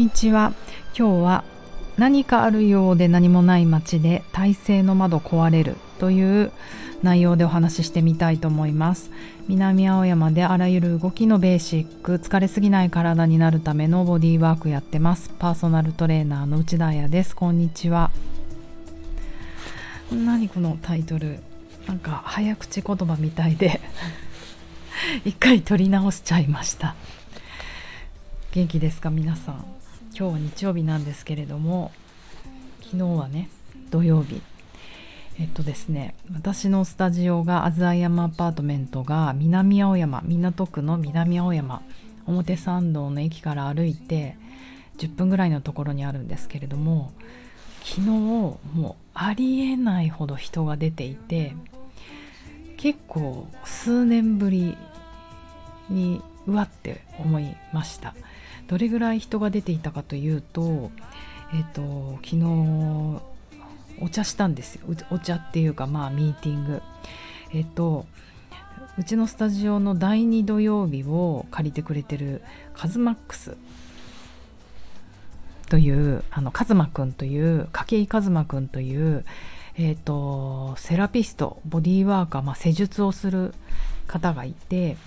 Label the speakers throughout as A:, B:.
A: にちは。今日は何かあるようで何もない街で体制の窓壊れるという内容でお話ししてみたいと思います。南青山であらゆる動きのベーシック疲れすぎない体になるためのボディーワークやってます。パーソナルトレーナーの内田彩です。こんにちは。何このタイトル？なんか早口言葉みたいで 一回撮り直しちゃいました。元気ですか？皆さん。今日は日曜日なんですけれども昨日はね土曜日。えっとですね私のスタジオが AS I AM APARTMENT が南青山港区の南青山表参道の駅から歩いて10分ぐらいのところにあるんですけれども昨日もうありえないほど人が出ていて結構数年ぶりにうわって思いました。どれぐらい人が出ていたかというとえっ、ー、と昨日お茶したんですよ。お茶っていうかまあミーティング。えっ、ー、とうちのスタジオの第2土曜日を借りてくれてるカズマックスというあのカズマくんという筧カズマくんというえーと、セラピストボディーワーカー、まあ、施術をする方がいて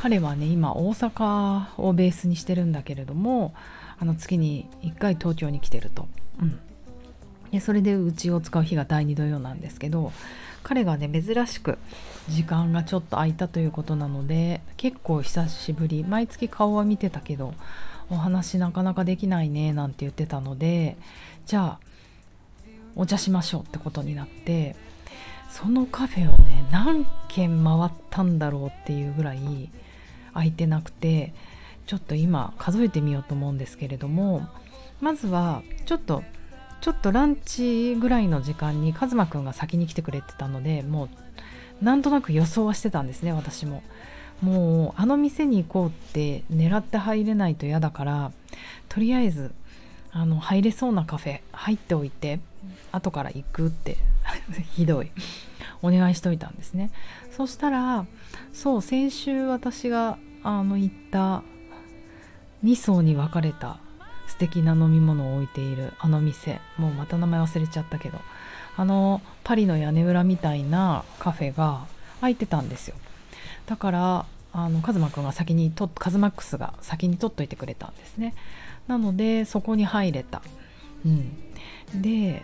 A: 彼はね今大阪をベースにしてるんだけれどもあの月に1回東京に来てると、うん、でそれでうちを使う日が第2土曜なんですけど彼がね珍しく時間がちょっと空いたということなので結構久しぶり毎月顔は見てたけどお話なかなかできないねなんて言ってたのでじゃあお茶しましょうってことになってそのカフェをね何軒回ったんだろうっていうぐらい空いてなくてちょっと今数えてみようと思うんですけれどもまずはちょっとちょっとランチぐらいの時間にカズマくんが先に来てくれてたのでもうなんとなく予想はしてたんですね私も。もうあの店に行こうって狙って入れないと嫌だからとりあえずあの入れそうなカフェ入っておいて後から行くって ひどいお願いしといたんですね。そしたらそう先週私があの行った2層に分かれた素敵な飲み物を置いているあの店。もうまた名前忘れちゃったけどあのパリの屋根裏みたいなカフェが開いてたんですよ。だからあのカズマくんが先にとカズマックスが先に取っといてくれたんですね。なのでそこに入れた、うん、で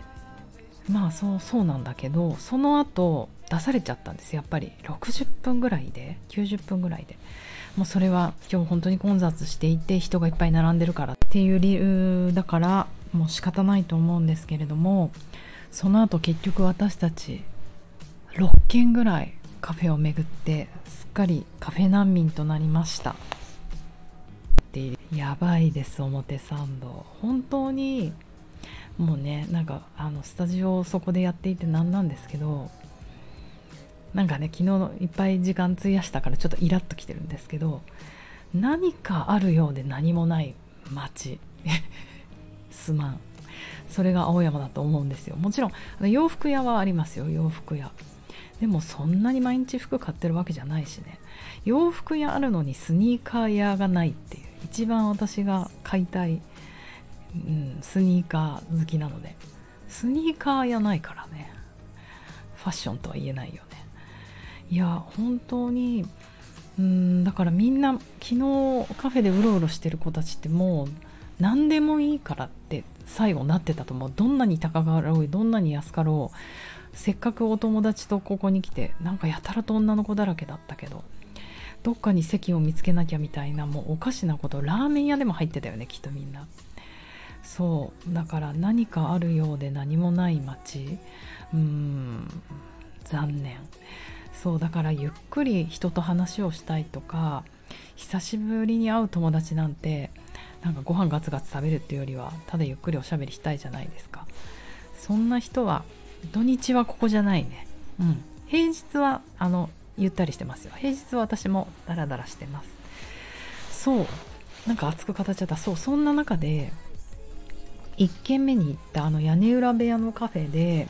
A: まあそうそうなんだけどその後出されちゃったんです。やっぱり60分ぐらいで90分ぐらいで。もうそれは今日本当に混雑していて人がいっぱい並んでるからっていう理由だからもう仕方ないと思うんですけれどもその後結局私たち6軒ぐらいカフェを巡ってすっかりカフェ難民となりました。やばいです表参道。本当にもうねなんかあのスタジオをそこでやっていて何なんですけどなんかね昨日いっぱい時間費やしたからちょっとイラッときてるんですけど何かあるようで何もない街 すまん。それが青山だと思うんですよ。もちろん洋服屋はありますよ洋服屋。でもそんなに毎日服買ってるわけじゃないしね。洋服屋あるのにスニーカー屋がないっていう一番私が買いたいうん、スニーカー好きなので。スニーカーやないからね。ファッションとは言えないよね。いや本当にうんだからみんな昨日カフェでうろうろしてる子たちってもう何でもいいからって最後なってたと思う。どんなに高かろうどんなに安かろう。せっかくお友達とここに来てなんかやたらと女の子だらけだったけどどっかに席を見つけなきゃみたいなもうおかしなことラーメン屋でも入ってたよねきっとみんな。そうだから何かあるようで何もない街。うん残念。そうだからゆっくり人と話をしたいとか久しぶりに会う友達なんてなんかご飯ガツガツ食べるっていうよりはただゆっくりおしゃべりしたいじゃないですか。そんな人は土日はここじゃないね。うん。平日はあのゆったりしてますよ。平日は私もダラダラしてます。そう。なんか熱く語っちゃった。そうそんな中で1軒目に行ったあの屋根裏部屋のカフェで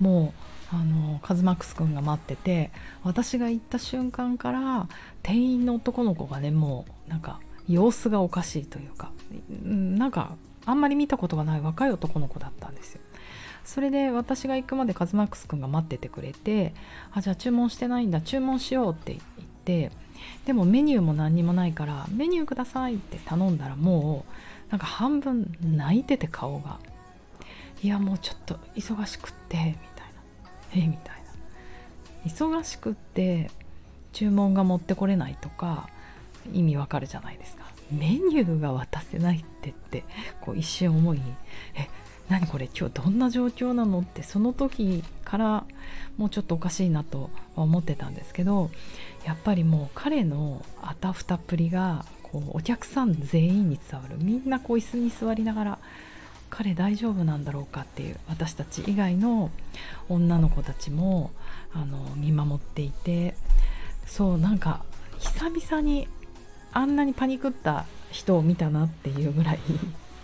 A: もうあのカズマックス君が待ってて私が行った瞬間から店員の男の子がねもうなんか様子がおかしいというかなんかあんまり見たことがない若い男の子だったんですよ。それで私が行くまでカズマックス君が待っててくれてあじゃあ注文してないんだ注文しようって言ってでもメニューも何にもないからメニューくださいって頼んだらもうなんか半分泣いてて顔が。いやもうちょっと忙しくってみたいな。えみたいな。忙しくって注文が持ってこれないとか意味わかるじゃないですか。メニューが渡せないってってこう一瞬思いえ何これ今日どんな状況なのってその時からもうちょっとおかしいなと思ってたんですけどやっぱりもう彼のあたふたっぷりがこうお客さん全員に伝わるみんなこう椅子に座りながら彼大丈夫なんだろうかっていう私たち以外の女の子たちもあの見守っていてそうなんか久々にあんなにパニクった人を見たなっていうぐらい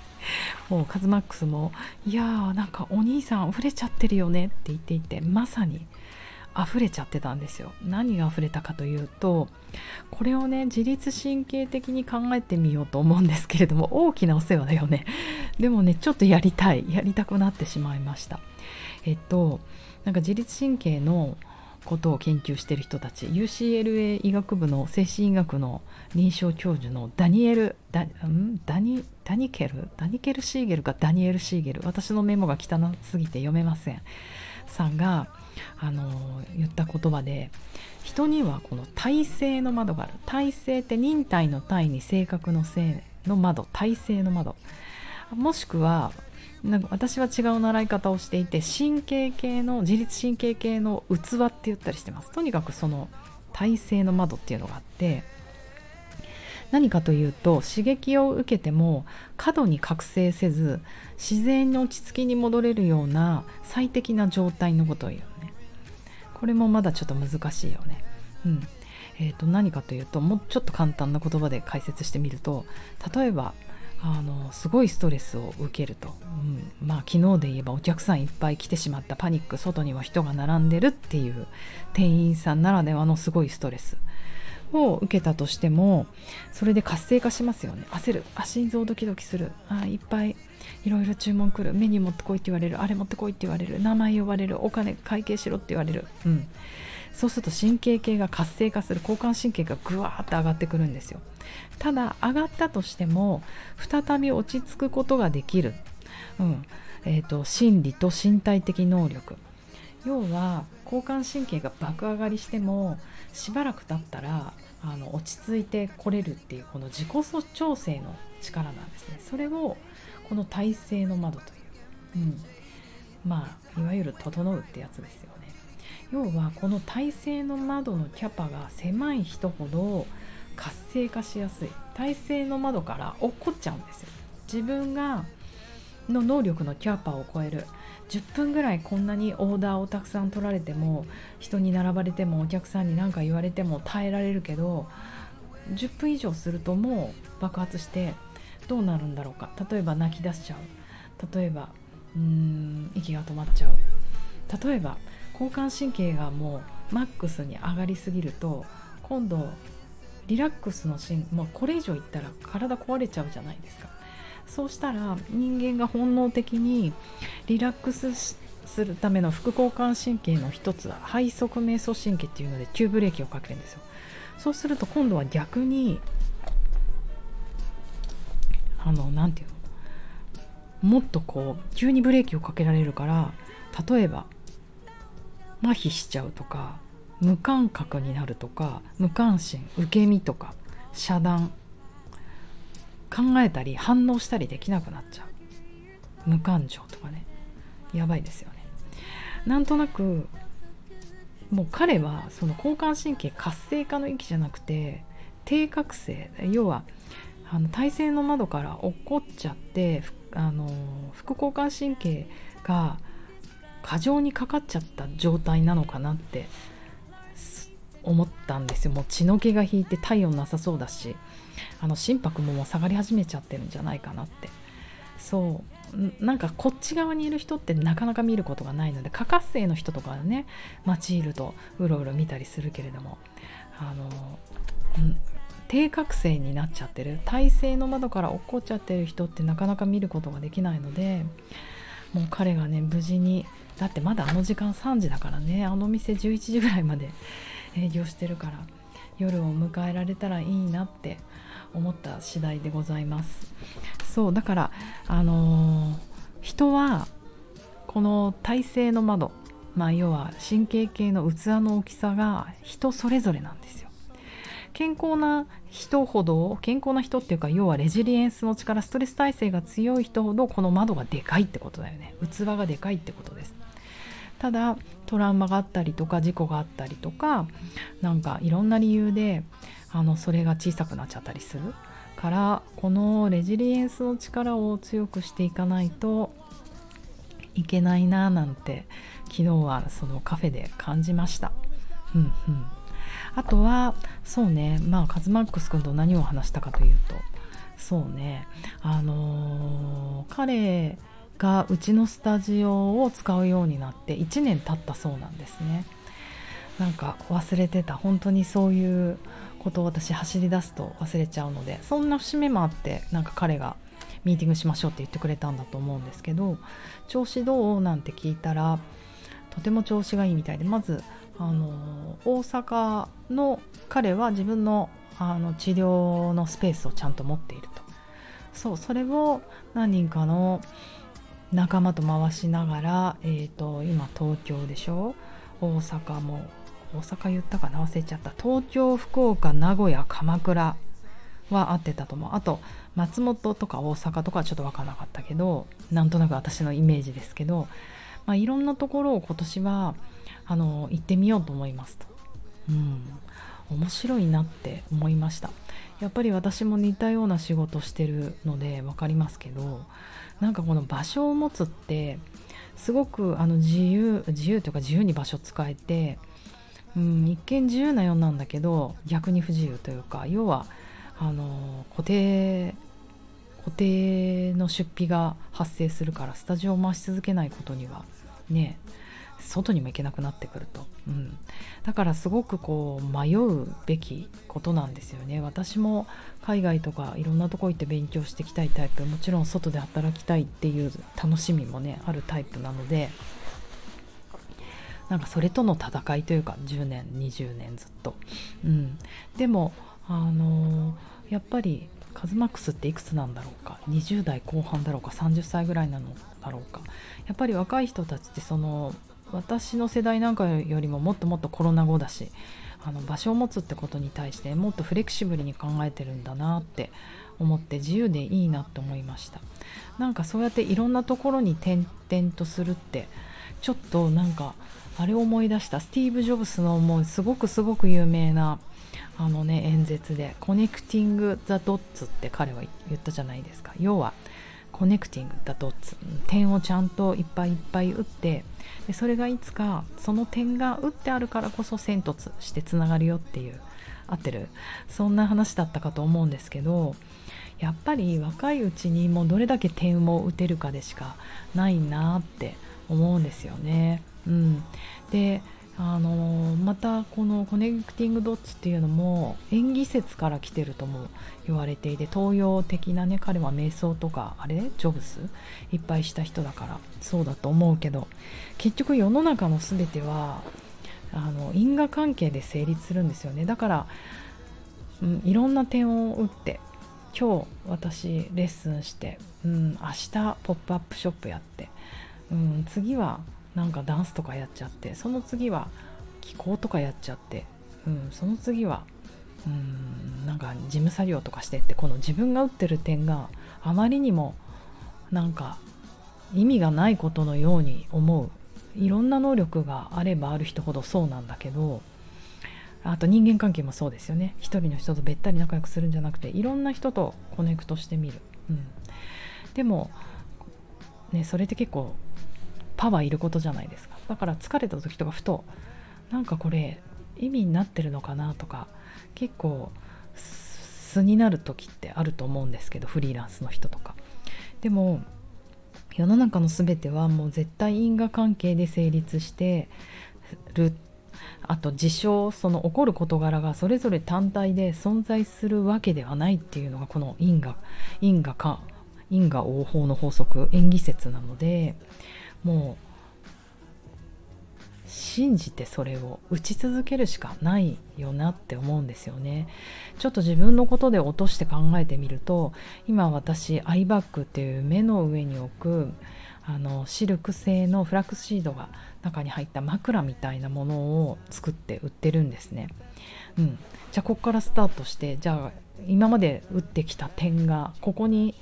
A: もうカズマックスも「いやーなんかお兄さん溢れちゃってるよね」って言っていてまさに溢れちゃってたんですよ。何が溢れたかというとこれをね自律神経的に考えてみようと思うんですけれども大きなお世話だよね。でもねちょっとやりたい。やりたくなってしまいました。えっとなんか自律神経のことを研究してる人たち UCLA 医学部の精神医学の臨床教授のダニエルダニダニケル？ダニケル・シーゲルかダニエル・シーゲル。私のメモが汚すぎて読めません。さんがあの言った言葉で人にはこの体性の窓がある体性って忍耐の体に性格の性の窓体性の窓もしくはなんか私は違う習い方をしていて神経系の自律神経系の器って言ったりしてます。とにかくその体勢の窓っていうのがあって何かというと刺激を受けても過度に覚醒せず自然に落ち着きに戻れるような最適な状態のことを言う。これもまだちょっと難しいよね。うん。えー、と何かというともうちょっと簡単な言葉で解説してみると例えばあのすごいストレスを受けると、うん、まあ昨日で言えばお客さんいっぱい来てしまった。パニック外には人が並んでるっていう店員さんならではのすごいストレスを受けたとしてもそれで活性化しますよね。焦る。あ心臓ドキドキする。あいっぱいいろいろ注文来る。メニュー持ってこいって言われる。あれ持ってこいって言われる。名前呼ばれる。お金会計しろって言われる。うん。そうすると神経系が活性化する。交感神経がぐわーって上がってくるんですよ。ただ上がったとしても再び落ち着くことができる、うん。えーと、心理と身体的能力。要は交感神経が爆上がりしてもしばらく経ったらあの落ち着いてこれるっていうこの自己調整の力なんですね。それをこの体勢の窓という、うん、まあいわゆる整うってやつですよね。要はこの体勢の窓のキャパが狭い人ほど活性化しやすい。体勢の窓から落っこっちゃうんですよ。自分がの能力のキャパを超える。10分ぐらいこんなにオーダーをたくさん取られても人に並ばれてもお客さんに何か言われても耐えられるけど10分以上するともう爆発してどうなるんだろうか。例えば泣き出しちゃう。例えばうーん息が止まっちゃう。例えば交感神経がもうマックスに上がりすぎると今度リラックスのシーンもうこれ以上いったら体壊れちゃうじゃないですか。そうしたら人間が本能的にリラックスするための副交感神経の一つは背側瞑想神経っていうので急ブレーキをかけるんですよ。そうすると今度は逆にあの何て言うの。もっとこう急にブレーキをかけられるから例えば麻痺しちゃうとか無感覚になるとか無関心受け身とか遮断考えたり反応したりできなくなっちゃう。無感情とかね。やばいですよね。なんとなくもう彼はその交感神経活性化の域じゃなくて低覚醒。要はあの体勢の窓から落っこっちゃってあの副交感神経が過剰にかかっちゃった状態なのかなって思ったんですよ。もう血の気が引いて体温なさそうだしあの心拍ももう下がり始めちゃってるんじゃないかなって。そう。なんかこっち側にいる人ってなかなか見ることがないので過活性の人とかね街いるとうろうろ見たりするけれどもあの低覚醒になっちゃってる。体勢の窓から落っこっちゃってる人ってなかなか見ることができないのでもう彼がね無事にだってまだあの時間3時だからねあの店11時ぐらいまで 営業してるから夜を迎えられたらいいなって思った次第でございます。そうだからあのー、人はこの体勢の窓まあ要は神経系の器の大きさが人それぞれなんですよ。健康な人ほど健康な人っていうか要はレジリエンスの力ストレス耐性が強い人ほどこの窓がでかいってことだよね。器がでかいってことです。ただトラウマがあったりとか事故があったりとかなんかいろんな理由であのそれが小さくなっちゃったりする。からこのレジリエンスの力を強くしていかないといけないななんて昨日はそのカフェで感じました。うんうん。あとはそうねまあカズマックス君と何を話したかというとそうねあのー、彼がうちのスタジオを使うようになって1年経ったそうなんですね。なんか忘れてた。本当にそういうことを私走り出すと忘れちゃうのでそんな節目もあってなんか彼がミーティングしましょうって言ってくれたんだと思うんですけど調子どう？なんて聞いたらとても調子がいいみたいでまずあの大阪の彼は自分のあの治療のスペースをちゃんと持っていると。そうそれを何人かの仲間と回しながら、えーと、今東京でしょ？大阪も大阪言ったかな？忘れちゃった。東京福岡名古屋鎌倉は合ってたと思う。あと松本とか大阪とかはちょっと分からなかったけどなんとなく私のイメージですけど、まあ、いろんなところを今年はあの行ってみようと思いますと。うん面白いなって思いましたやっぱり私も似たような仕事してるので分かりますけどなんかこの場所を持つってすごくあの自由自由というか自由に場所使えて、うん、一見自由なようなんだけど逆に不自由というか要はあの固定固定の出費が発生するからスタジオを回し続けないことにはね外にも行けなくなってくると、うん、だからすごくこう迷うべきことなんですよね。私も海外とかいろんなとこ行って勉強していきたいタイプ。もちろん外で働きたいっていう楽しみもねあるタイプなので。なんかそれとの戦いというか10年20年ずっと、うん、でもあのー、やっぱりカズマックスっていくつなんだろうか。20代後半だろうか30歳ぐらいなのだろうか。やっぱり若い人たちってその私の世代なんかよりももっともっとコロナ後だしあの場所を持つってことに対してもっとフレキシブルに考えてるんだなって思って自由でいいなって思いました。なんかそうやっていろんなところに転々とするってちょっとなんかあれを思い出した。スティーブ・ジョブスのもうすごくすごく有名なあのね演説で「 connecting the dots」って彼は言ったじゃないですか。要は connecting the dots 点をちゃんといっぱいいっぱい打ってでそれがいつかその点が打ってあるからこそ線としてつながるよっていう合ってる？そんな話だったかと思うんですけどやっぱり若いうちにもうどれだけ点を打てるかでしかないなって思うんですよね。うん、であのまたこのコネクティングドッツっていうのも演技説から来てるとも言われていて東洋的なね彼は瞑想とかあれジョブス？いっぱいした人だからそうだと思うけど結局世の中の全てはあの因果関係で成立するんですよね。だから、うん、いろんな点を打って今日私レッスンして、うん、明日ポップアップショップやって、うん、次はなんかダンスとかやっちゃってその次は気候とかやっちゃって、うん、その次はうんなんか事務作業とかしてってこの自分が打ってる点があまりにもなんか意味がないことのように思ういろんな能力があればある人ほどそうなんだけどあと人間関係もそうですよね。一人の人とべったり仲良くするんじゃなくていろんな人とコネクトしてみる、うん、でもねそれって結構パワーいることじゃないですか。だから疲れた時とかふとなんかこれ意味になってるのかなとか結構素になる時ってあると思うんですけどフリーランスの人とか。でも世の中の全てはもう絶対因果関係で成立してる。あと事象その起こる事柄がそれぞれ単体で存在するわけではないっていうのがこの因果因果か因果応報の法則縁起説なのでもう信じてそれを打ち続けるしかないよなって思うんですよねちょっと自分のことで落として考えてみると今私アイバッグっていう目の上に置くあのシルク製のフラックスシードが中に入った枕みたいなものを作って売ってるんですね。うん、じゃあここからスタートしてじゃあ今まで打ってきた点がここに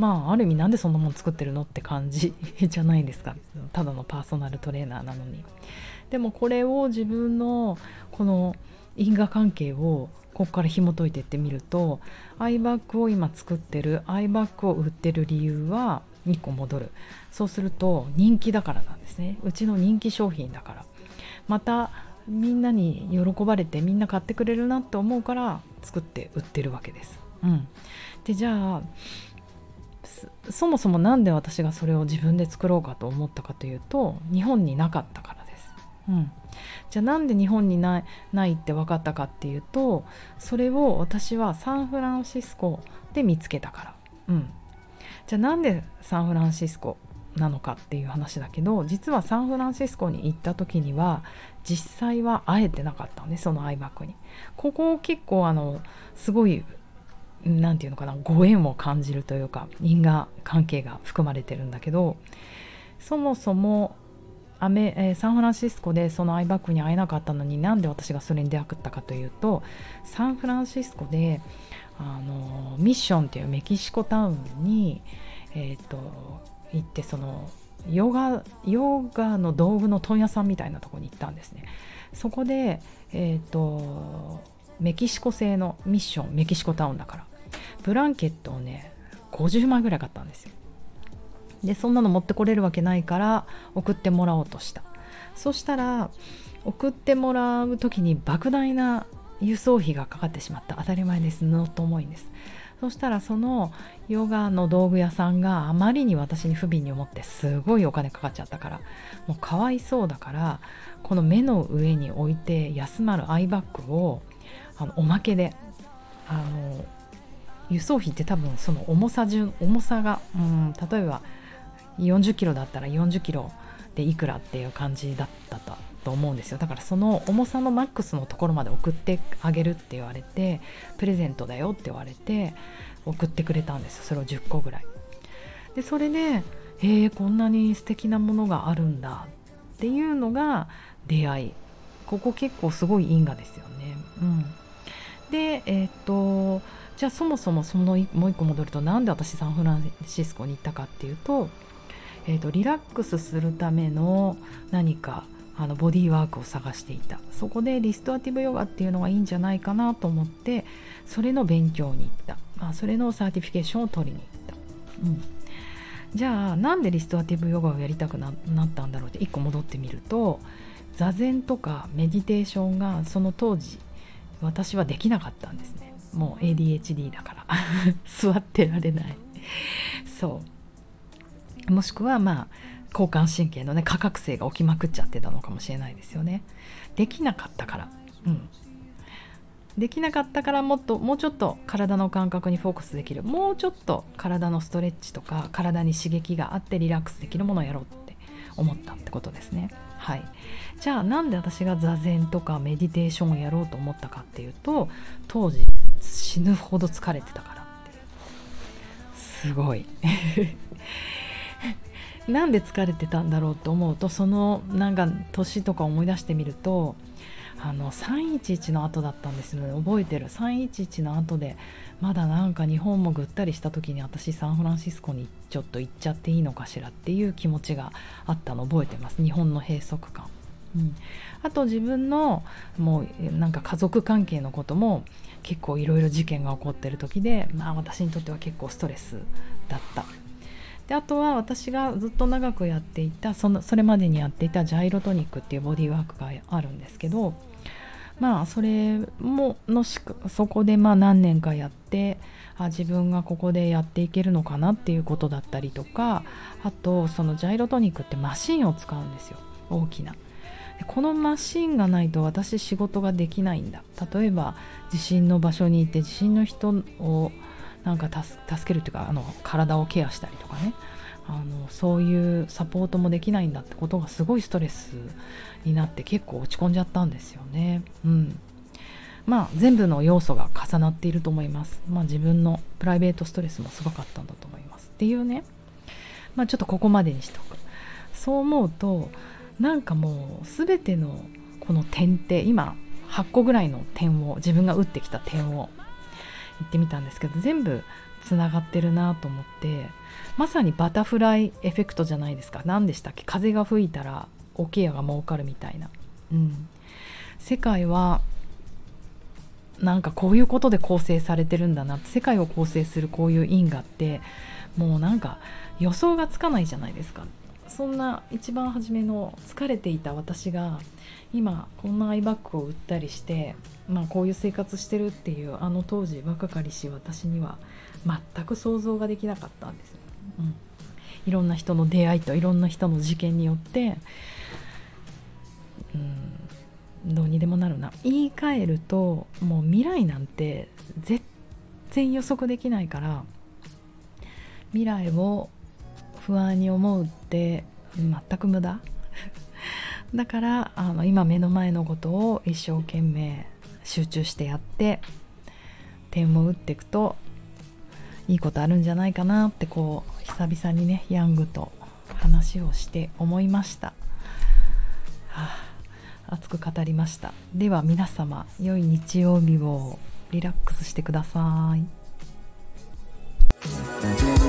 A: まあある意味なんでそんなもの作ってるのって感じ じゃないですか。ただのパーソナルトレーナーなのに。でもこれを自分のこの因果関係をここから紐解いていってみるとアイバッグを今作ってるアイバッグを売ってる理由は1個戻る。そうすると人気だからなんですね。うちの人気商品だから。またみんなに喜ばれてみんな買ってくれるなって思うから作って売ってるわけです。うん、でじゃあそもそも何で私がそれを自分で作ろうかと思ったかというと日本になかったからです。うん、じゃあなんで日本にないないって分かったかっていうとそれを私はサンフランシスコで見つけたから。うん、じゃあなんでサンフランシスコなのかっていう話だけど実はサンフランシスコに行った時には実際は会えてなかったのねそのアイバッグに。ここ結構あのすごい何て言うのかなご縁を感じるというか因果関係が含まれてるんだけどそもそもアメ、えー、サンフランシスコでそのアイバッグに会えなかったのになんで私がそれに出会ったかというとサンフランシスコであのミッションっていうメキシコタウンに、えーと、行ってそのヨガヨガの道具の問屋さんみたいなとこに行ったんですね。そこで、えーと、メキシコ製のミッションメキシコタウンだからブランケットをね50枚ぐらい買ったんですよ。でそんなの持ってこれるわけないから送ってもらおうとした。そしたら送ってもらう時に莫大な輸送費がかかってしまった。当たり前です。のと思いんです。そしたらそのヨガの道具屋さんがあまりに私に不憫に思ってすごいお金かかっちゃったからもうかわいそうだからこの目の上に置いて休まるアイバッグをあのおまけであの輸送費って多分その重さ順重さがうん例えば40キロだったら40キロでいくらっていう感じだったと思うんですよ。だからその重さのマックスのところまで送ってあげるって言われてプレゼントだよって言われて送ってくれたんですそれを10個ぐらい。でそれでへえこんなに素敵なものがあるんだっていうのが出会い。ここ結構すごい因果ですよね。うん。でえー、っとじゃあそもそもそのもう一個戻るとなんで私サンフランシスコに行ったかっていうと,、えー、とリラックスするための何かあのボディーワークを探していた。そこで restorative ヨガっていうのがいいんじゃないかなと思ってそれの勉強に行った、まあ、それの certification を取りに行った、うん、じゃあなんで restorative ヨガをやりたくなったんだろうって1個戻ってみると座禅とかメディテーションがその当時私はできなかったんですね。もう ADHD だから。座ってられない。そう。もしくはまあ交感神経のね過覚性が起きまくっちゃってたのかもしれないですよね。できなかったから。うん。できなかったからもっともうちょっと体の感覚にフォーカスできる。もうちょっと体のストレッチとか体に刺激があってリラックスできるものをやろうって思ったってことですね。はい。じゃあなんで私が座禅とかメディテーションをやろうと思ったかっていうと当時死ぬほど疲れてたからって。すごい。なんで疲れてたんだろうと思うとそのなんか年とか思い出してみるとあの311の後だったんですよね。覚えてる？311の後でまだなんか日本もぐったりした時に私サンフランシスコにちょっと行っちゃっていいのかしらっていう気持ちがあったの覚えてます。日本の閉塞感。うん、あと自分のもうなんか家族関係のことも結構いろいろ事件が起こってる時でまあ私にとっては結構ストレスだったであとは私がずっと長くやっていたそのそれまでにやっていたジャイロトニックっていうボディーワークがあるんですけどまあそれものしくそこでまあ何年かやってあ自分がここでやっていけるのかなっていうことだったりとかあとそのジャイロトニックってマシンを使うんですよ大きな。このマシンがないと私仕事ができないんだ例えば地震の場所にいて地震の人をなんか助けるというかあの体をケアしたりとかねあのそういうサポートもできないんだってことがすごいストレスになって結構落ち込んじゃったんですよね。うんまあ全部の要素が重なっていると思います。まあ自分のプライベートストレスもすごかったんだと思います。っていうね、まあちょっとここまでにしとく。そう思うとなんかもう全てのこの点って今8個ぐらいの点を自分が打ってきた点を言ってみたんですけど全部つながってるなと思ってまさにバタフライエフェクトじゃないですか。何でしたっけ？風が吹いたらおケアが儲かるみたいな、うん、世界はなんかこういうことで構成されてるんだな世界を構成するこういう因果ってもうなんか予想がつかないじゃないですか。そんな一番初めの疲れていた私が今こんなアイバッグを売ったりして、まあ、こういう生活してるっていうあの当時若かりし私には全く想像ができなかったんです、うん、いろんな人の出会いといろんな人の事件によって、うん、どうにでもなるな。言い換えるともう未来なんて全然予測できないから未来を不安に思うって全く無駄。だからあの今目の前のことを一生懸命集中してやって点を打っていくといいことあるんじゃないかなってこう久々にねヤングと話をして思いました、はあ、熱く語りました。では皆様良い日曜日をリラックスしてください。